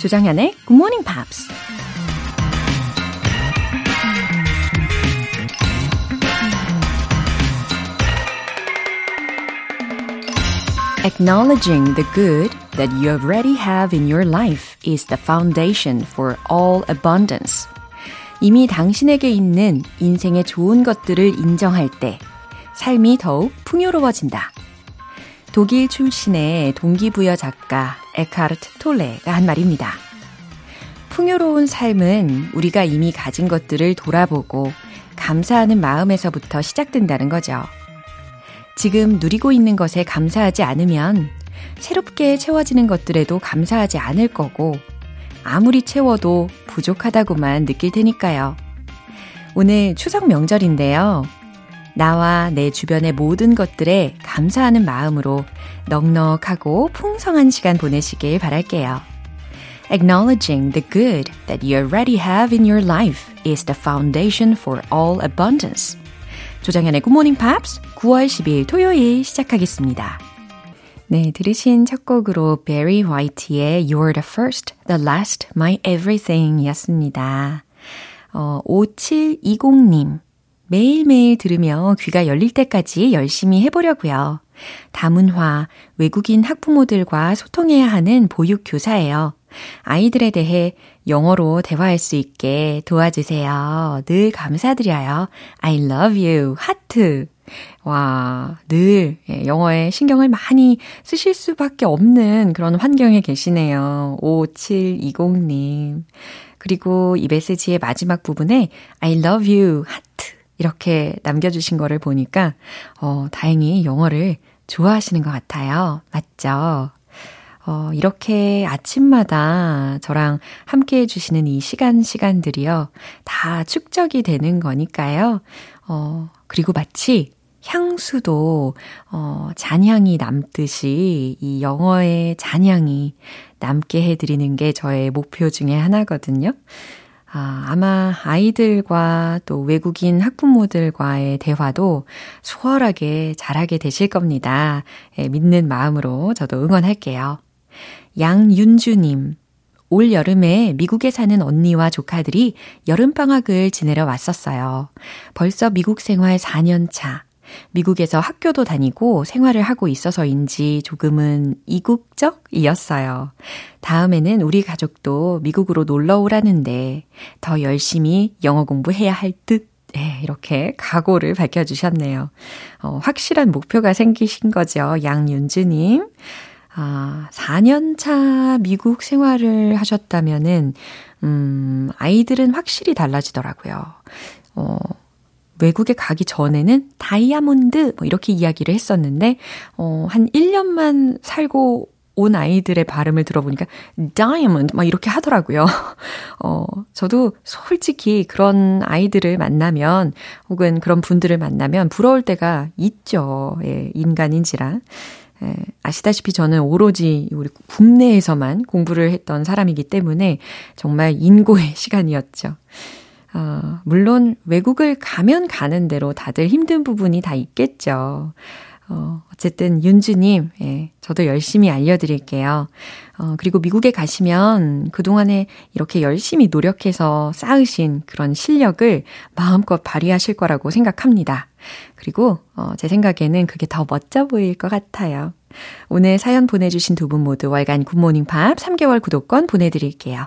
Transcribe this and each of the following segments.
조장현의 Good Morning Pops. Acknowledging the good that you already have in your life is the foundation for all abundance. 이미 당신에게 있는 인생의 좋은 것들을 인정할 때 삶이 더욱 풍요로워진다. 독일 출신의 동기부여 작가 에카르트 톨레가 한 말입니다. 풍요로운 삶은 우리가 이미 가진 것들을 돌아보고 감사하는 마음에서부터 시작된다는 거죠. 지금 누리고 있는 것에 감사하지 않으면 새롭게 채워지는 것들에도 감사하지 않을 거고 아무리 채워도 부족하다고만 느낄 테니까요. 오늘 추석 명절인데요. 나와 내 주변의 모든 것들에 감사하는 마음으로 넉넉하고 풍성한 시간 보내시길 바랄게요. Acknowledging the good that you already have in your life is the foundation for all abundance. 조정현의 Good Morning Pops 9월 10일 토요일 시작하겠습니다. 네, 들으신 첫 곡으로 Barry White의 You're the First, the Last, My Everything 이었습니다. 어, 5720님. 매일매일 들으며 귀가 열릴 때까지 열심히 해보려고요. 다문화, 외국인 학부모들과 소통해야 하는 보육교사예요. 아이들에 대해 영어로 대화할 수 있게 도와주세요. 늘 감사드려요. I love you. 하트. 와, 늘 예, 영어에 신경을 많이 쓰실 수밖에 없는 그런 환경에 계시네요. 5720님. 그리고 이 메시지의 마지막 부분에 I love you. 하트. 이렇게 남겨주신 거를 보니까, 어, 다행히 영어를 좋아하시는 것 같아요. 맞죠? 어, 이렇게 아침마다 저랑 함께 해주시는 이 시간, 시간들이요. 다 축적이 되는 거니까요. 어, 그리고 마치 향수도, 어, 잔향이 남듯이 이 영어의 잔향이 남게 해드리는 게 저의 목표 중에 하나거든요. 아, 아마 아이들과 또 외국인 학부모들과의 대화도 수월하게 잘하게 되실 겁니다. 예, 믿는 마음으로 저도 응원할게요. 양윤주님, 올 여름에 미국에 사는 언니와 조카들이 여름방학을 지내러 왔었어요. 벌써 미국 생활 4년 차. 미국에서 학교도 다니고 생활을 하고 있어서인지 조금은 이국적이었어요. 다음에는 우리 가족도 미국으로 놀러 오라는데 더 열심히 영어 공부해야 할 듯. 네, 이렇게 각오를 밝혀주셨네요. 어, 확실한 목표가 생기신 거죠. 양윤주님. 아, 4년 차 미국 생활을 하셨다면은, 음, 아이들은 확실히 달라지더라고요. 어, 외국에 가기 전에는 다이아몬드 뭐 이렇게 이야기를 했었는데 어, 한 1년만 살고 온 아이들의 발음을 들어보니까 diamond 막 이렇게 하더라고요. 어, 저도 솔직히 그런 아이들을 만나면 혹은 그런 분들을 만나면 부러울 때가 있죠. 예, 인간인지라. 예, 아시다시피 저는 오로지 우리 국내에서만 공부를 했던 사람이기 때문에 정말 인고의 시간이었죠. 어, 물론 외국을 가면 가는 대로 다들 힘든 부분이 다 있겠죠. 어, 어쨌든 윤주님, 예, 저도 열심히 알려드릴게요. 어, 그리고 미국에 가시면 그동안에 이렇게 열심히 노력해서 쌓으신 그런 실력을 마음껏 발휘하실 거라고 생각합니다. 그리고 어, 제 생각에는 그게 더 멋져 보일 것 같아요. 오늘 사연 보내주신 두 분 모두 월간 굿모닝 팝 3개월 구독권 보내드릴게요.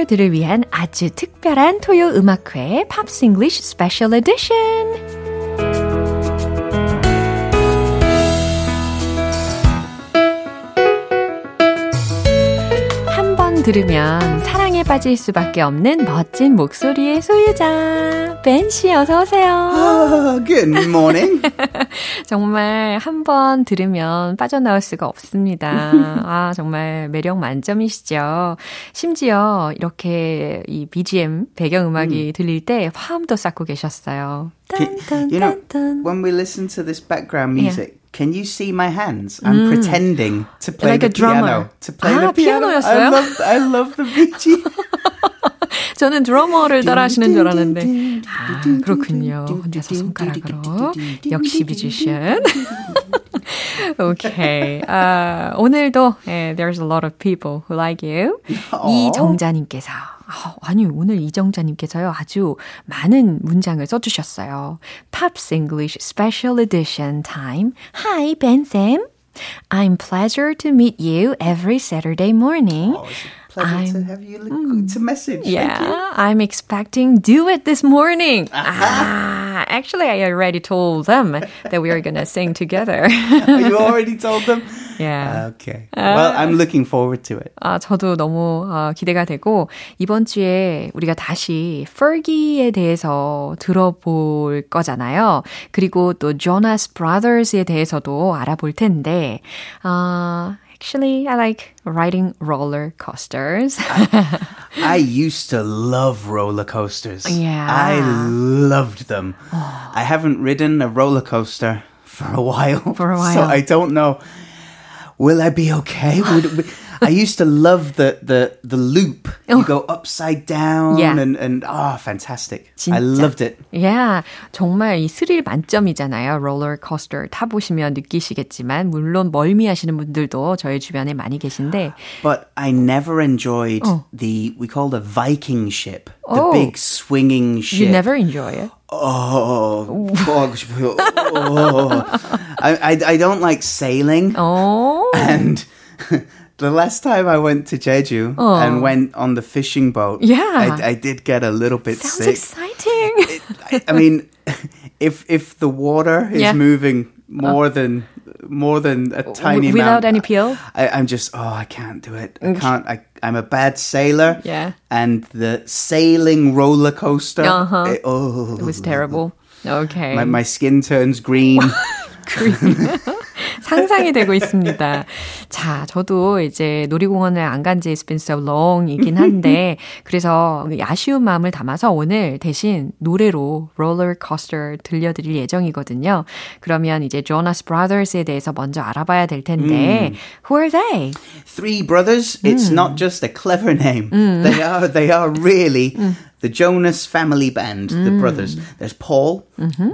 GMPer들을 위한 아주 특별한 토요 음악회 Pops English Special Edition. 들으면 사랑에 빠질 수밖에 없는 멋진 목소리의 소유자 벤 씨 어서 오세요. Uh, good morning. 정말 한 번 들으면 빠져나올 수가 없습니다. 아 정말 매력 만점이시죠. 심지어 이렇게 이 BGM 배경 음악이 음. 들릴 때 화음도 쌓고 계셨어요. 딴, 딴, you know, when we listen to this background music. Yeah. Can you see my hands? I'm mm. pretending to play like the piano. To play 아, the piano. 피아노였어요? I love, I love the BG. 저는 드러머를 따라 하시는 줄 알았는데. 아, 그렇군요. 혼자서 손가락으로. 역시 뮤지션. okay. Uh, 오늘도 uh, there's a lot of people who like you. 이정자님께서 아니, 오늘 이정자님께서요, 아주 많은 문장을 써주셨어요. Pops English Special Edition Time. Hi, Ben Sam. I'm pleasure to meet you every Saturday morning. Oh, pleasure I'm, to have you mm, to message. Yeah, I'm expecting do it this morning. ah, actually, I already told them that we are gonna sing together. you already told them. Yeah. Okay. Well, I'm looking forward to it. 아, 저도 너무 어, 기대가 되고 이번 주에 우리가 다시 Fergie에 대해서 들어볼 거잖아요. 그리고 또 Jonas Brothers에 대해서도 알아볼 텐데 어, Actually, I like riding roller coasters. I, I, used to love roller coasters. Yeah. I loved them. Oh. I haven't ridden a roller coaster for a while. For a while. So I don't know will I be okay? Would, I used to love the the the loop. You go upside down yeah. and and ah, oh, fantastic. 진짜. I loved it. Yeah, 정말 이 스릴 만점이잖아요. 롤러코스터 타 보시면 느끼시겠지만 물론 멀미하시는 분들도 저희 주변에 많이 계신데. But I never enjoyed 어. the we call the Viking ship, the oh. big swinging ship. You never enjoy it. Oh, 하고 싶어요. Oh. I, I I don't like sailing. Oh. And the last time I went to Jeju oh. and went on the fishing boat, yeah, I, I did get a little bit Sounds sick. exciting. It, I, I, mean, if if the water is yeah. moving more uh. than more than a tiny w- without amount, any peel, I, am just oh I can't do it. I can't. I I'm a bad sailor. Yeah, and the sailing roller coaster. Uh-huh. It, oh, it was terrible. Okay, my my skin turns green. green. 상상이 되고 있습니다. 자, 저도 이제 놀이공원을 안 간 지 it's been so long이긴 한데 그래서 아쉬운 마음을 담아서 오늘 대신 노래로 롤러코스터 들려드릴 예정이거든요. 그러면 이제 조나스 브라더스에 대해서 먼저 알아봐야 될 텐데 음. Who are they? Three brothers. It's 음. not just a clever name. 음. They are they are really the Jonas family band, the brothers. There's Paul,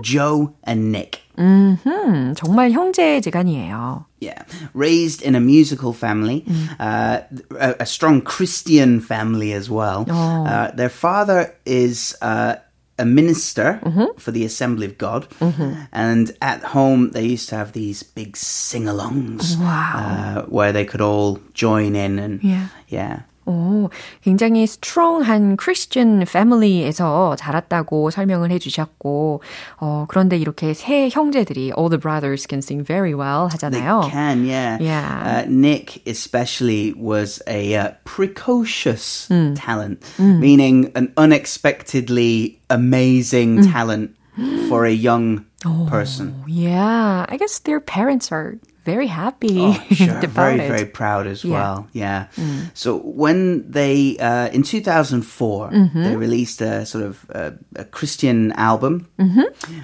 Joe and Nick. 음, 정말 형제지간이에요. Yeah, raised in a musical family, mm. uh, a, a, strong Christian family as well. Oh. Uh, their father is uh, a minister mm-hmm. for the Assembly of God, mm-hmm. and at home they used to have these big sing-alongs wow. Uh, where they could all join in and yeah. yeah. 오, 굉장히 strong한 Christian family에서 자랐다고 설명을 해주셨고, 어, 그런데 이렇게 세 형제들이 all the brothers can sing very well 하잖아요. They can, yeah. Yeah. Uh, Nick especially was a uh, precocious 음. talent, 음. meaning an unexpectedly amazing 음. talent for a young person. Yeah, I guess their parents are very happy. Oh, sure. very, it. very proud as yeah. well. Yeah. Mm. So when they, uh, in 2004, mm-hmm. they released a sort of uh, a Christian album. Mm-hmm.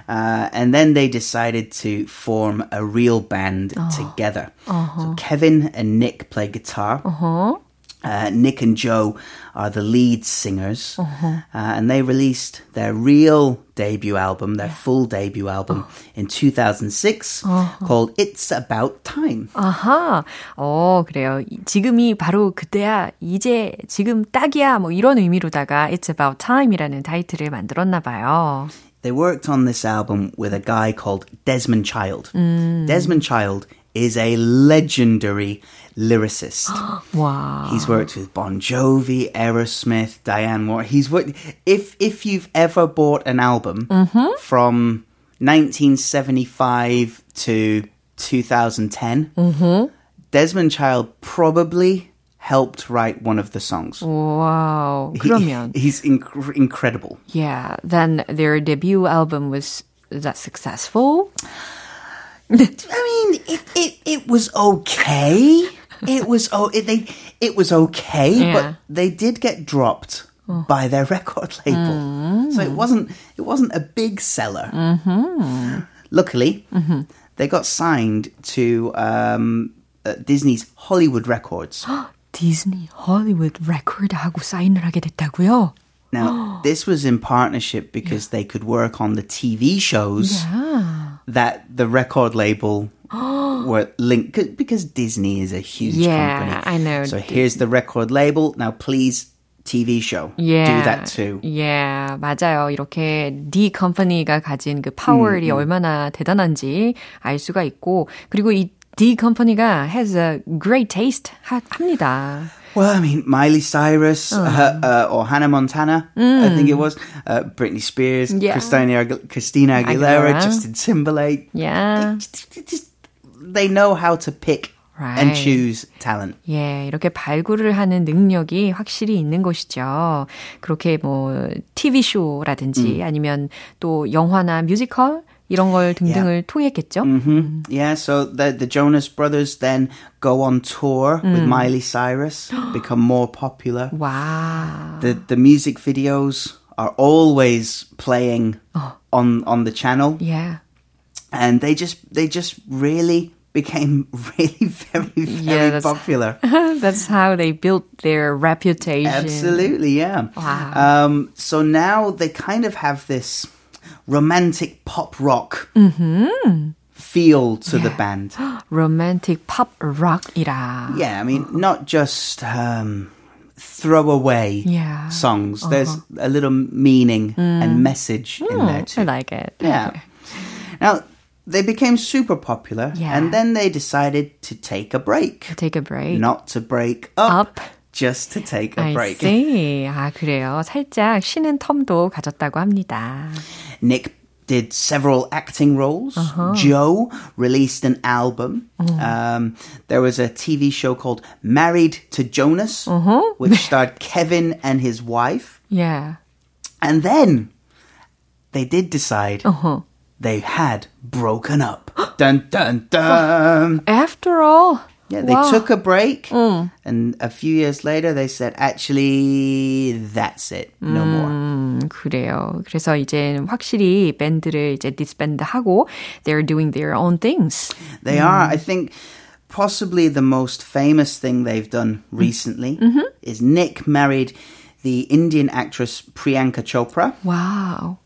Uh, and then they decided to form a real band oh. together. Uh-huh. So Kevin and Nick play guitar. Uh-huh. Uh, Nick and Joe are the lead singers, uh-huh. uh, and they released their real debut album, their yeah. full debut album, oh. in 2006 uh-huh. called It's About Time. 아하, 어 그래요. 지금이 바로 그때야. 이제 지금 딱이야. 뭐 이런 의미로다가 It's About Time이라는 타이틀을 만들었나 봐요. They worked on this album with a guy called Desmond Child. 음. Desmond Child is a legendary lyricist. wow. He's worked with Bon Jovi, Aerosmith, Diane Moore. He's worked. If if you've ever bought an album from 1975 to 2010, Desmond Child probably helped write one of the songs. wow. He- 그러면 he's inc- incredible. yeah, then their debut album was that successful? I mean, it it, it was okay. It was oh, it, they it was okay, Yeah. but they did get dropped by their record label, so it wasn't it wasn't a big seller. Luckily, they got signed to um, uh, Disney's Hollywood Records. 디즈니 헐리우드 레코드하고 사인을 하게 됐다고요? Now, this was in partnership because they could work on the TV shows that the record label were linked 'cause- because Disney is a huge Yeah, company. I know. So here's the record label. Now, please, TV show, Yeah. do that too. Yeah, 맞아요. 이렇게 D 컴퍼니가 가진 그 파워이 얼마나 대단한지 알 수가 있고 그리고 이 D 컴퍼니가 has a great taste 하, 합니다. Well, I mean, Miley Cyrus uh, uh, or Hannah Montana, I think it was, uh, Britney Spears, Yeah. Christina, Agu- Christina Aguilera, Aguilera. Justin Timberlake. Yeah. Just- just- they know how to pick and Right. choose talent. 예, 이렇게 발굴을 하는 능력이 확실히 있는 것이죠. 그렇게 뭐 TV 쇼라든지 아니면 또 영화나 뮤지컬 이런 걸 등등을 통했겠죠. hmm Yeah, so the the Jonas Brothers then go on tour with Miley Cyrus, become more popular. 와. The the music videos are always playing on on the channel, Yeah. and they just they just really became really very very that's- popular. That's how they built their reputation. Absolutely, yeah. Wow. Um, so now they kind of have this romantic pop rock mm-hmm. feel to the band. Romantic pop rock이라. Yeah, I mean, not just um, throwaway Yeah. songs. Uh-huh. There's a little meaning and mm. message in there mm, too. I like it. Yeah. Now, they became super popular, Yeah. and then they decided to take a break. Take a break. Not to break up, Up just to take a I break. see. 아, 그래요. 살짝 쉬는 텀도 가졌다고 합니다. Nick did several acting roles. Joe released an album. Um, there was a TV show called Married to Jonas, which starred Kevin and his wife. Yeah. And then they did decide Uh-huh. they had broken up. dun dun dun. After all. Yeah, they wow. took a break, and a few years later they said, "Actually, that's it. No more." 음, 그래요. 그래서 이제 확실히 밴드를 이제 디스밴드하고 they're doing their own things. They are. I think possibly the most famous thing they've done recently is Nick married the Indian actress Priyanka Chopra. 와우.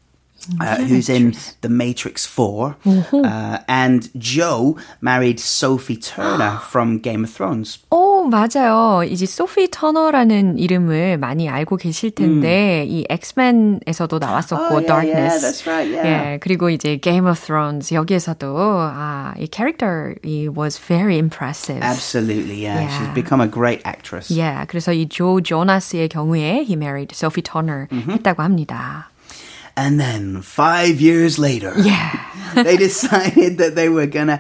Uh, who's in The Matrix 4. Uh, and Joe married Sophie Turner from Game of Thrones. 오, 맞아요. 이제 소피 터너라는 이름을 많이 알고 계실 텐데 이 엑스맨에서도 나왔었고 Oh, yeah, yeah, Darkness. that's right, yeah. 예, 그리고 이제 Game of Thrones 여기에서도 아, 이 캐릭터 이 was very impressive. Absolutely, yeah. Yeah. She's become a great actress. 예, 그래서 이 조 조나스의 경우에 he married Sophie Turner 했다고 합니다. And then five years later, Yeah. they decided that they were going to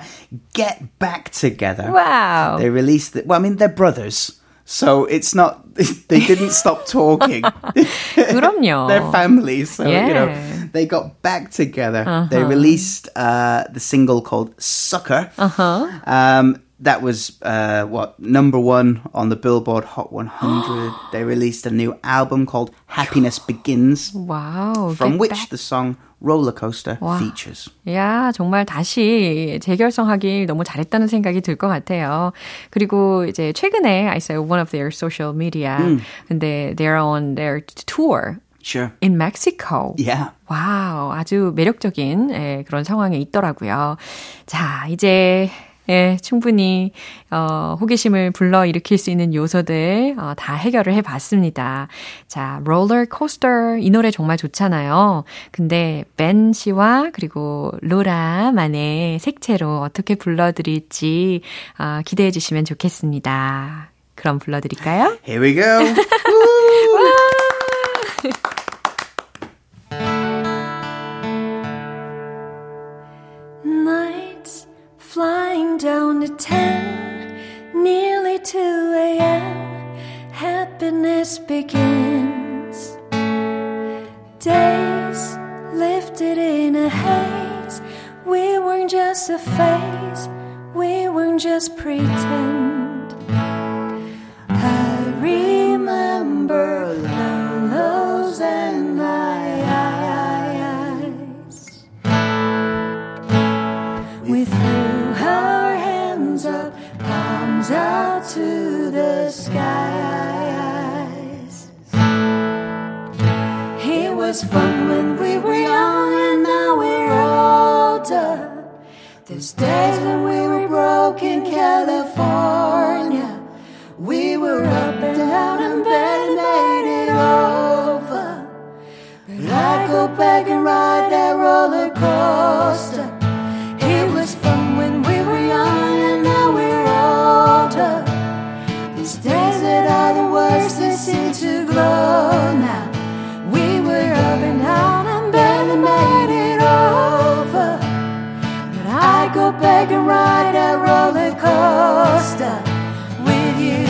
get back together. Wow. They released the, well, I mean, they're brothers. So it's not, they didn't stop talking. 그럼요. They're families. So, you know, Yeah. they got back together. They released uh, the single called Sucker. Uh-huh. Um, that was, uh, what, number one on the Billboard Hot 100. they released a new album called Happiness Begins, 와우. from get which back. the song Roller Coaster 와. features. 야, 정말 다시 재결성하길 너무 잘했다는 생각이 들 것 같아요. 그리고 이제 최근에 I saw one of their social media. 근데 they're on their tour Sure. in Mexico. Yeah. 와우, 아주 매력적인 예, 그런 상황에 있더라고요. 자, 이제 예, 충분히 어, 호기심을 불러 일으킬 수 있는 요소들 어, 다 해결을 해 봤습니다. 자, 롤러 코스터 이 노래 정말 좋잖아요. 근데 벤 씨와 그리고 로라만의 색채로 어떻게 불러드릴지 어, 기대해 주시면 좋겠습니다. 그럼 불러드릴까요? Here we go. down to ten, nearly 2 a.m. Happiness begins. Days lifted in a haze. We weren't just a phase, we weren't just pretend. Out to the skies. It was fun when we were young, and now we're older. There's days when we were broke in California. We were up and down and barely made it over. But I'd go back and ride that roller coaster. Back and ride that roller coaster with you.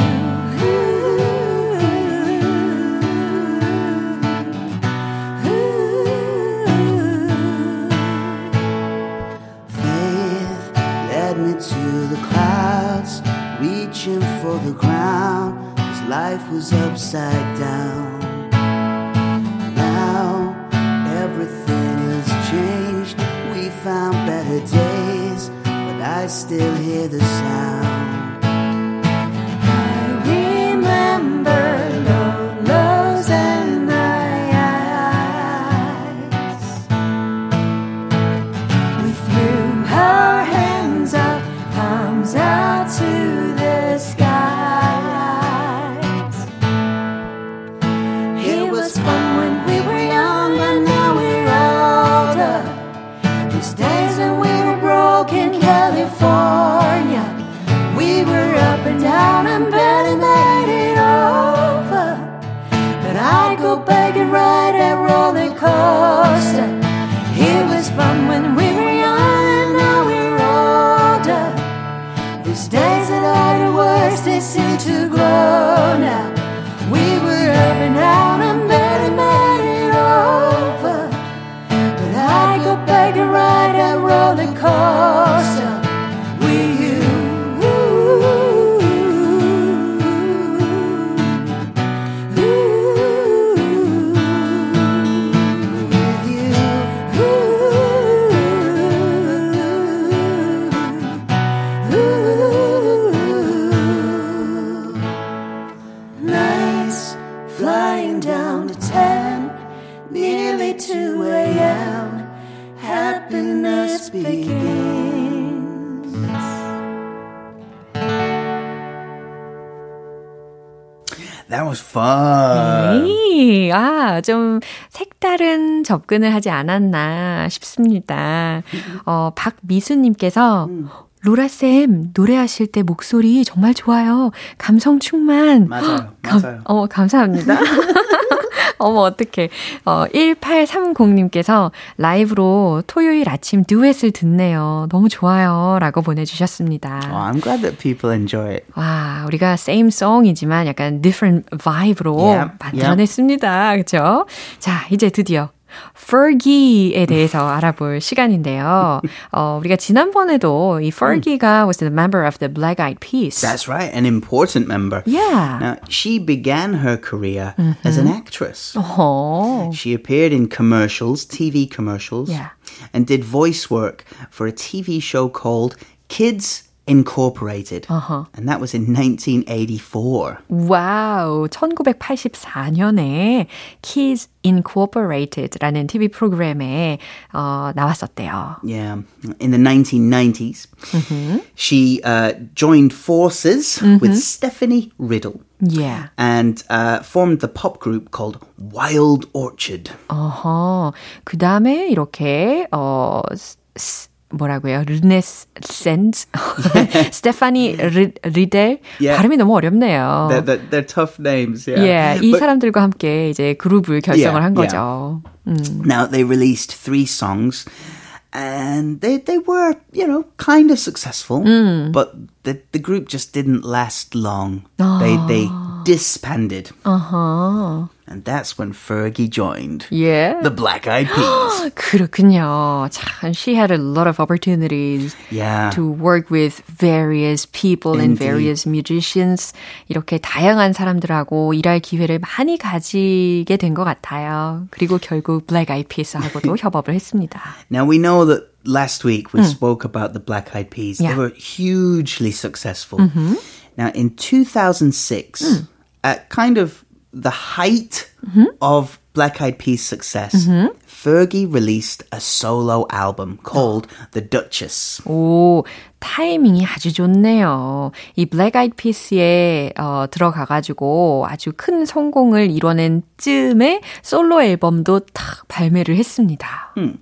Faith led me to the clouds, reaching for the ground, cause life was upside down. Now everything has changed, we found better days, I still hear the sound. 접근을 하지 않았나 싶습니다. 어, 박미수님께서 로라쌤, 노래하실 때 목소리 정말 좋아요. 감성 충만. 맞아요, 감- 맞아요. 어, 감사합니다. 어머, 어떡해. 어, 1830님께서 라이브로 토요일 아침 듀엣을 듣네요. 너무 좋아요. 라고 보내주셨습니다. Oh, I'm glad that people enjoy it. 와, 우리가 same song이지만 약간 different vibe로 Yeah, 만들어냈습니다. 그렇죠? 자, 이제 드디어 Fergie에 대해서 알아볼 시간인데요. 어, 우리가 지난번에도 이 Fergie가 was the member of the Black Eyed Peas. That's right, an important member. yeah. Now, she began her career as an actress. 어. She appeared in commercials, TV commercials, Yeah. and did voice work for a TV show called Kids Incorporated. Uh-huh. And that was in 1984. 와우, 1984년에 Kids Incorporated라는 TV 프로그램에 어, 나왔었대요. Yeah, in the 1990s, mm-hmm. she uh, joined forces mm-hmm. with Stephanie Riddle. Yeah. And uh, formed the pop group called Wild Orchard. 어허. 그 다음에 이렇게, 어, 뭐라고요? 르네센스 스테파니 리델 yeah. 발음이 너무 어렵네요. They're, they're, they're tough names. Yeah. yeah 이 But, 사람들과 함께 이제 그룹을 결성을 yeah, 한 거죠. Yeah. 음. Now they released three songs. And they, they were, you know, kind of successful, mm. but the, the group just didn't last long. Oh. They, they disbanded. Uh-huh. And that's when Fergie joined. Yeah. The Black Eyed Peas. 그렇군요. 참, she had a lot of opportunities yeah. to work with various people Indeed. and various musicians. 이렇게 다양한 사람들하고 일할 기회를 많이 가지게 된 것 같아요. 그리고 결국 Black Eyed Peas하고도 협업을 했습니다. Now we know that last week we mm. spoke about the Black Eyed Peas. Yeah. They were hugely successful. Mm-hmm. Now in 2006, mm. at kind of the height mm-hmm. of Black Eyed Peas' success, mm-hmm. Fergie released a solo album called The Duchess. 오, 타이밍이 아주 좋네요. 이 Black Eyed Peas에 어, 들어가가지고 아주 큰 성공을 이뤄낸 쯤에 솔로 앨범도 탁 발매를 했습니다. 음.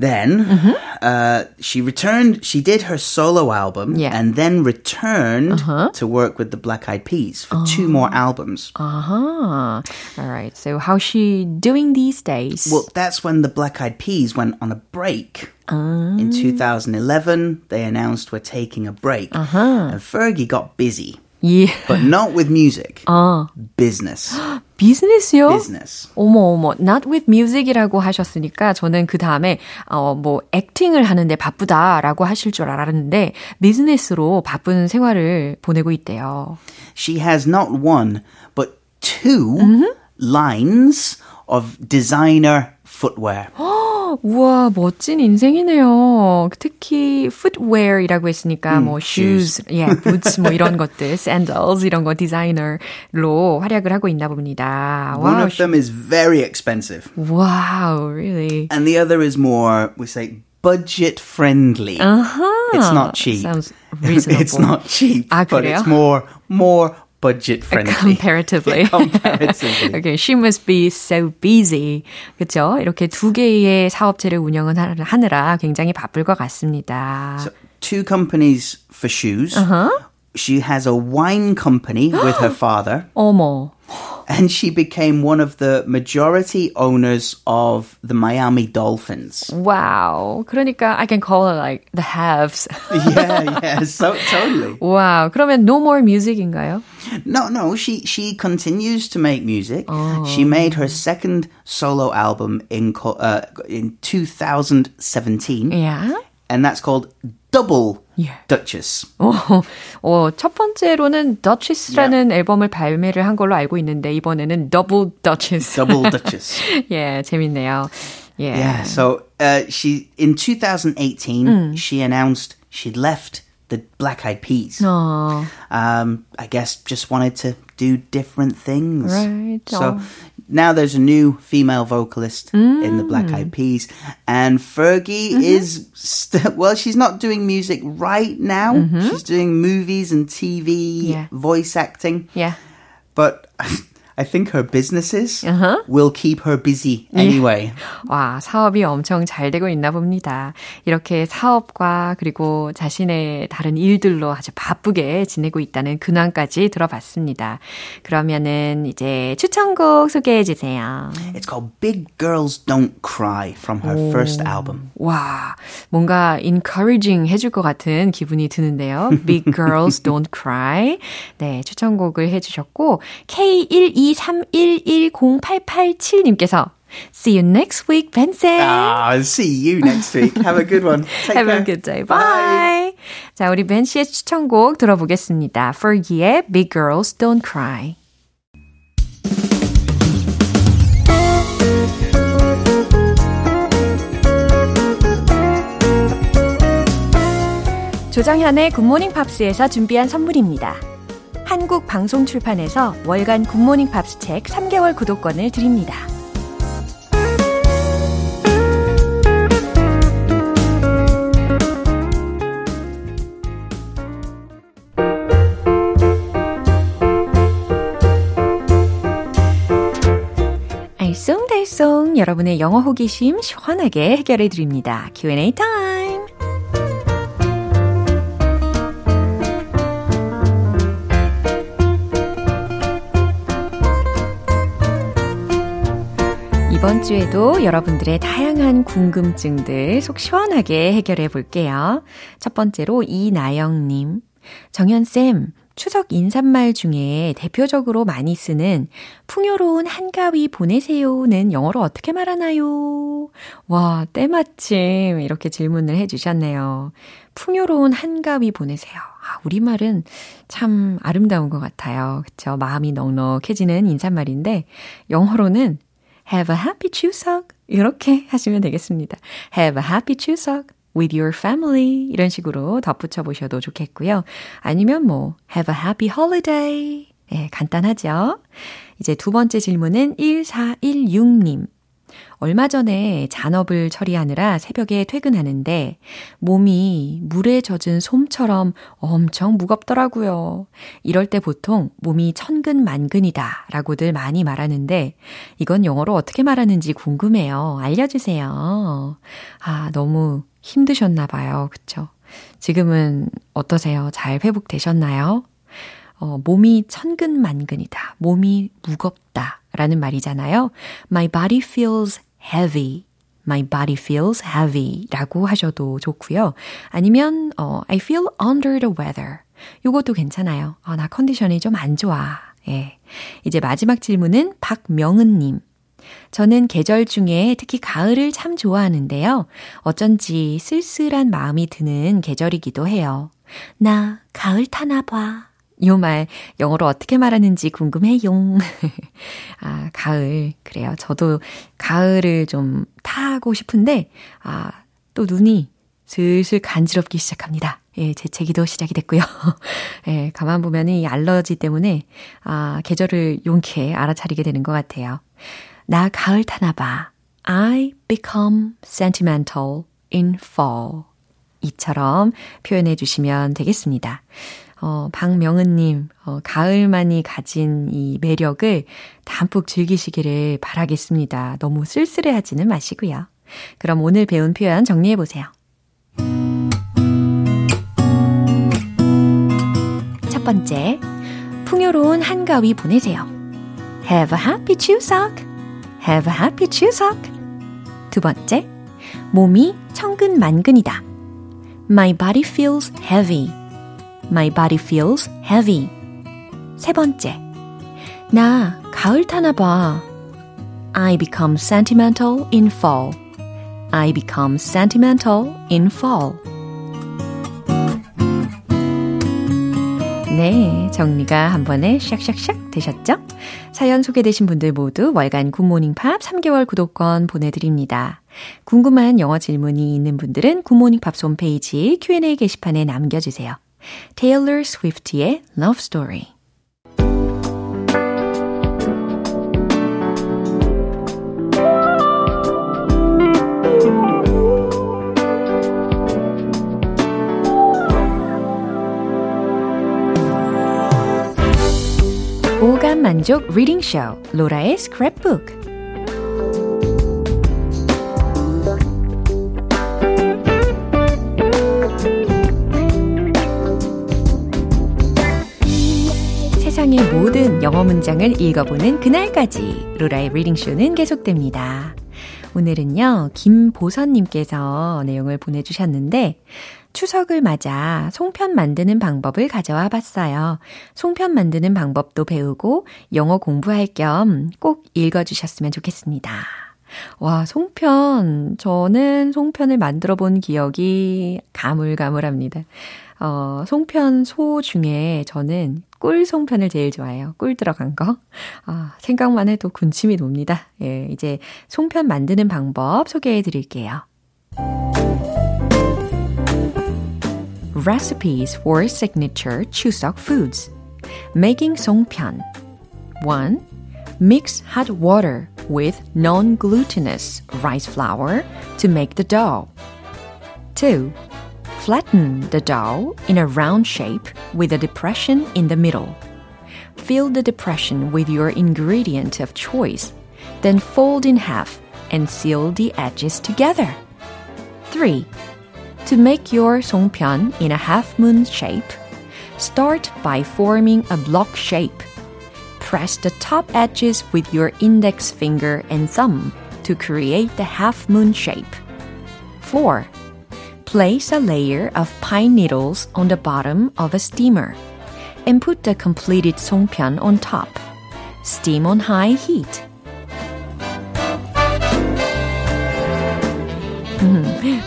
Then mm-hmm. uh, she returned. She did her solo album yeah. and then returned uh-huh. to work with the Black Eyed Peas for uh-huh. two more albums. Uh huh. All right. So how's she doing these days? Well, that's when the Black Eyed Peas went on a break. Uh-huh. In 2011, they announced we're taking a break, uh-huh. and Fergie got busy. Yeah. But not with music. 어. Business. 비즈니스요? Business. 어머 어머, not with music이라고 하셨으니까 저는 그 다음에 어뭐 액팅을 하는데 바쁘다라고 하실 줄 알았는데 비즈니스로 바쁜 생활을 보내고 있대요. She has not one but two mm-hmm. lines of designer footwear. 우와, 멋진 인생이네요. 특히 footwear이라고 했으니까 음, 뭐 shoes, shoes. yeah, boots 뭐 이런 것들, sandals 이런 거 디자이너로 활약을 하고 있나 봅니다. One wow. of them is very expensive. Wow, really? And the other is more, we say, budget friendly. Uh-huh. It's not cheap. Sounds reasonable. it's not cheap, 아, but it's more more budget friendly. Comparatively. Comparatively. okay, she must be so busy. 그렇죠? 이렇게 두 개의 사업체를 운영을 하느라 굉장히 바쁠 것 같습니다. So, two companies for shoes. Uh-huh. She has a wine company with her father. 어머. And she became one of the majority owners of the Miami Dolphins. Wow. 그러니까 I can call her like the haves. yeah, yeah, so totally. Wow. 그러면 no more music인가요? No, no. She she continues to make music. Oh. She made her second solo album in uh, in 2017. Yeah. And that's called Double yeah. Duchess. 어, 어, 첫 번째로는 Duchess라는 yeah. 앨범을 발매를 한 걸로 알고 있는데 이번에는 Double Duchess. Double Duchess. 예, 재밌네요. Yeah. Yeah. So uh, she in 2018 음. she announced she'd left the Black Eyed Peas. Aww. Um, I guess just wanted to do different things. Right. So Aww. now there's a new female vocalist mm. in the Black Eyed Peas, and Fergie mm-hmm. is st- well, she's not doing music right now. Mm-hmm. She's doing movies and TV, yeah. voice acting. Yeah. But I think her businesses uh-huh. will keep her busy anyway. 와, 사업이 엄청 잘 되고 있나 봅니다. 이렇게 사업과 그리고 자신의 다른 일들로 아주 바쁘게 지내고 있다는 근황까지 들어봤습니다. 그러면은 이제 추천곡 소개해 주세요. It's called Big Girls Don't Cry from her 오, first album. 와, 뭔가 encouraging 해줄 것 같은 기분이 드는데요. Big Girls Don't Cry. 네, 추천곡을 해주셨고 K12 231108887님께서 See you next week, Benson. Ah, see you next week. Have a good one. Take Have care. a good day. Bye. Bye. 자, 우리 벤 씨의 추천곡 들어보겠습니다. Fergie의 Big Girls Don't Cry. 조정현의 굿모닝 팝스에서 준비한 선물입니다. 한국 방송 출판에서 월간 굿모닝 팝스 책 3개월 구독권을 드립니다. 알쏭달쏭 여러분의 영어 호기심 시원하게 해결해 드립니다. Q&A 타임. 이번 주에도 여러분들의 다양한 궁금증들 속 시원하게 해결해 볼게요. 첫 번째로 이나영님. 정현쌤, 추석 인사말 중에 대표적으로 많이 쓰는 풍요로운 한가위 보내세요는 영어로 어떻게 말하나요? 와, 때마침 이렇게 질문을 해주셨네요. 풍요로운 한가위 보내세요. 아, 우리말은 참 아름다운 것 같아요. 그쵸? 마음이 넉넉해지는 인사말인데, 영어로는 Have a happy 추석. 이렇게 하시면 되겠습니다. Have a happy 추석 with your family. 이런 식으로 덧붙여 보셔도 좋겠고요. 아니면 뭐, Have a happy holiday. 예, 간단하죠? 이제 두 번째 질문은 1416님. 얼마 전에 잔업을 처리하느라 새벽에 퇴근하는데 몸이 물에 젖은 솜처럼 엄청 무겁더라고요. 이럴 때 보통 몸이 천근만근이다 라고들 많이 말하는데 이건 영어로 어떻게 말하는지 궁금해요. 알려주세요. 아, 너무 힘드셨나 봐요. 그쵸? 지금은 어떠세요? 잘 회복되셨나요? 어, 몸이 천근만근이다. 몸이 무겁다. 라는 말이잖아요. My body feels heavy. My body feels heavy 라고 하셔도 좋고요. 아니면 어, I feel under the weather. 요것도 괜찮아요. 어, 나 컨디션이 좀 안 좋아. 예. 이제 마지막 질문은 박명은님. 저는 계절 중에 특히 가을을 참 좋아하는데요. 어쩐지 쓸쓸한 마음이 드는 계절이기도 해요. 나 가을 타나 봐. 요 말 영어로 어떻게 말하는지 궁금해요. 아, 가을. 그래요. 저도 가을을 좀 타고 싶은데, 아, 또 눈이 슬슬 간지럽기 시작합니다. 예, 재채기도 시작이 됐고요. 예, 가만 보면 이 알러지 때문에, 아, 계절을 용케 알아차리게 되는 것 같아요. 나 가을 타나 봐. I become sentimental in fall. 이처럼 표현해 주시면 되겠습니다. 어, 박명은님, 어, 가을만이 가진 이 매력을 담뿍 즐기시기를 바라겠습니다. 너무 쓸쓸해 하지는 마시고요. 그럼 오늘 배운 표현 정리해 보세요. 첫 번째, 풍요로운 한가위 보내세요. Have a happy 추석. Have a happy 추석. 두 번째, 몸이 천근만근이다. My body feels heavy. My body feels heavy. 세 번째. 나 가을 타나 봐. I become sentimental in fall. I become sentimental in fall. 네, 정리가 한 번에 샥샥샥 되셨죠? 사연 소개되신 분들 모두 월간 굿모닝 팝 3개월 구독권 보내드립니다. 궁금한 영어 질문이 있는 분들은 굿모닝 팝 홈페이지 Q&A 게시판에 남겨주세요. Taylor Swift의 Love Story. 오감 만족 리딩 쇼 로라의 스크랩북 영어 문장을 읽어보는 그날까지 로라의 reading쇼는 계속됩니다. 오늘은요, 김보선님께서 내용을 보내주셨는데, 추석을 맞아 송편 만드는 방법을 가져와 봤어요. 송편 만드는 방법도 배우고 영어 공부할 겸 꼭 읽어주셨으면 좋겠습니다. 와, 송편. 저는 송편을 만들어 본 기억이 가물가물합니다. 어, 송편 소 중에 저는 꿀 송편을 제일 좋아해요. 꿀 들어간 거. 아, 생각만 해도 군침이 돕니다. 예, 이제 송편 만드는 방법 소개해 드릴게요. recipes for signature 추석 foods. Making 송편. 1. Mix hot water with non-glutinous rice flour to make the dough. 2. Flatten the dough in a round shape with a depression in the middle. Fill the depression with your ingredient of choice, then fold in half and seal the edges together. 3. To make your songpyeon in a half moon shape, start by forming a block shape. Press the top edges with your index finger and thumb to create the half moon shape. 4. Place a layer of pine needles on the bottom of a steamer and put the completed songpyeon on top. Steam on high heat.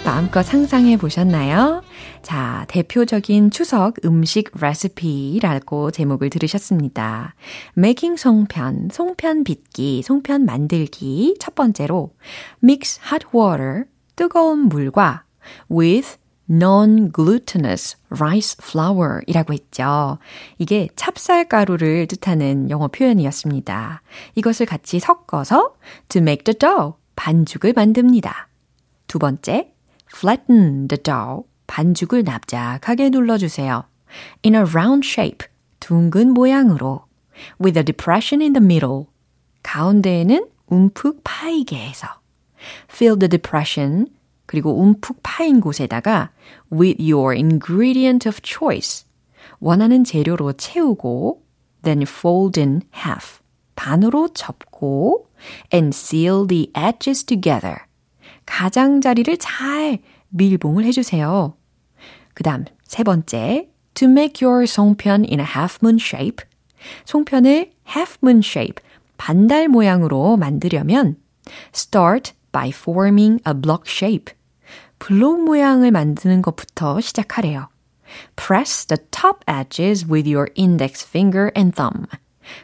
마음껏 상상해 보셨나요? 자, 대표적인 추석 음식 레시피라고 제목을 들으셨습니다. Making 송편, 송편 빚기, 송편 만들기. 첫 번째로, mix hot water, 뜨거운 물과 with non-glutinous rice flour 이라고 했죠. 이게 찹쌀가루를 뜻하는 영어 표현이었습니다. 이것을 같이 섞어서 to make the dough, 반죽을 만듭니다. 두 번째, flatten the dough, 반죽을 납작하게 눌러주세요. In a round shape, 둥근 모양으로. With a depression in the middle, 가운데에는 움푹 파이게 해서. Fill the depression, 그리고 움푹 파인 곳에다가 with your ingredient of choice, 원하는 재료로 채우고, then fold in half, 반으로 접고, and seal the edges together. 가장자리를 잘 밀봉을 해주세요. 그 다음 세 번째, to make your 송편 in a half moon shape. 송편을 half moon shape, 반달 모양으로 만들려면 start by forming a block shape. 블록 모양을 만드는 것부터 시작하래요. Press the top edges with your index finger and thumb.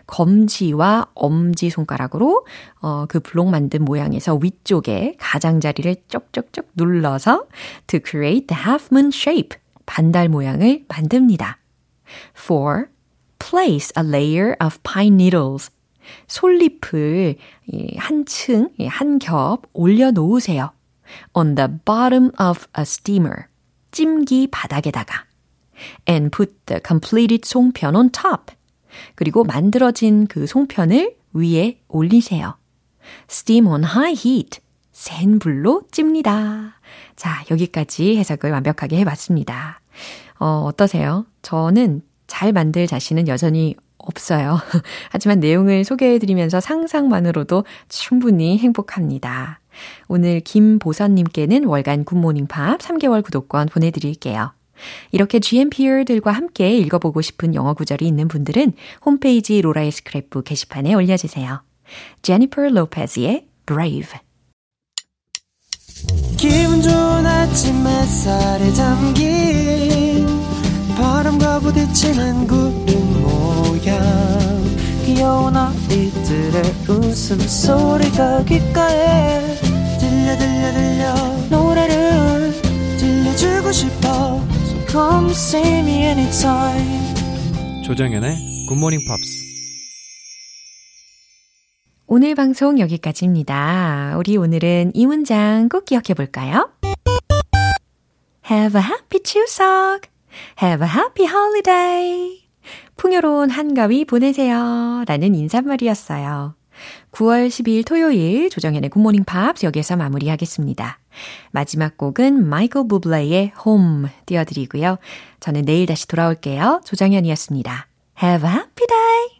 검지와 엄지 손가락으로 어, 그 블록 만든 모양에서 위쪽에 가장자리를 쪽쪽쪽 눌러서 to create the half moon shape 반달 모양을 만듭니다. 4. Place a layer of pine needles. 솔잎을 한층, 한 겹 올려 놓으세요. on the bottom of a steamer. 찜기 바닥에다가. and put the completed 송편 on top. 그리고 만들어진 그 송편을 위에 올리세요. steam on high heat. 센 불로 찝니다. 자, 여기까지 해석을 완벽하게 해봤습니다. 어, 어떠세요? 저는 잘 만들 자신은 여전히 없어요. 하지만 내용을 소개해드리면서 상상만으로도 충분히 행복합니다. 오늘 김보선님께는 월간 굿모닝 팝 3개월 구독권 보내드릴게요. 이렇게 GMPR들과 함께 읽어보고 싶은 영어 구절이 있는 분들은 홈페이지 로라의 스크랩북 게시판에 올려주세요. 제니퍼 로페즈의 Brave 기분 좋은 아침 햇살에 잠긴 바람과 부딪히는 구름 귀여운 아이들의 웃음소리가 귓가에 들려 들려 들려 노래를 들려주고 싶어 Come see me anytime. 조정연의 굿모닝 팝스. 오늘 방송 여기까지입니다. 우리 오늘은 이 문장 꼭 기억해 볼까요? Have a happy 추석. Have a happy holiday. 풍요로운 한가위 보내세요. 라는 인사말이었어요. 9월 12일 토요일 조정현의 굿모닝 팝스 여기에서 마무리하겠습니다. 마지막 곡은 마이클 부블레의 Home 띄워드리고요. 저는 내일 다시 돌아올게요. 조정현이었습니다. Have a happy day!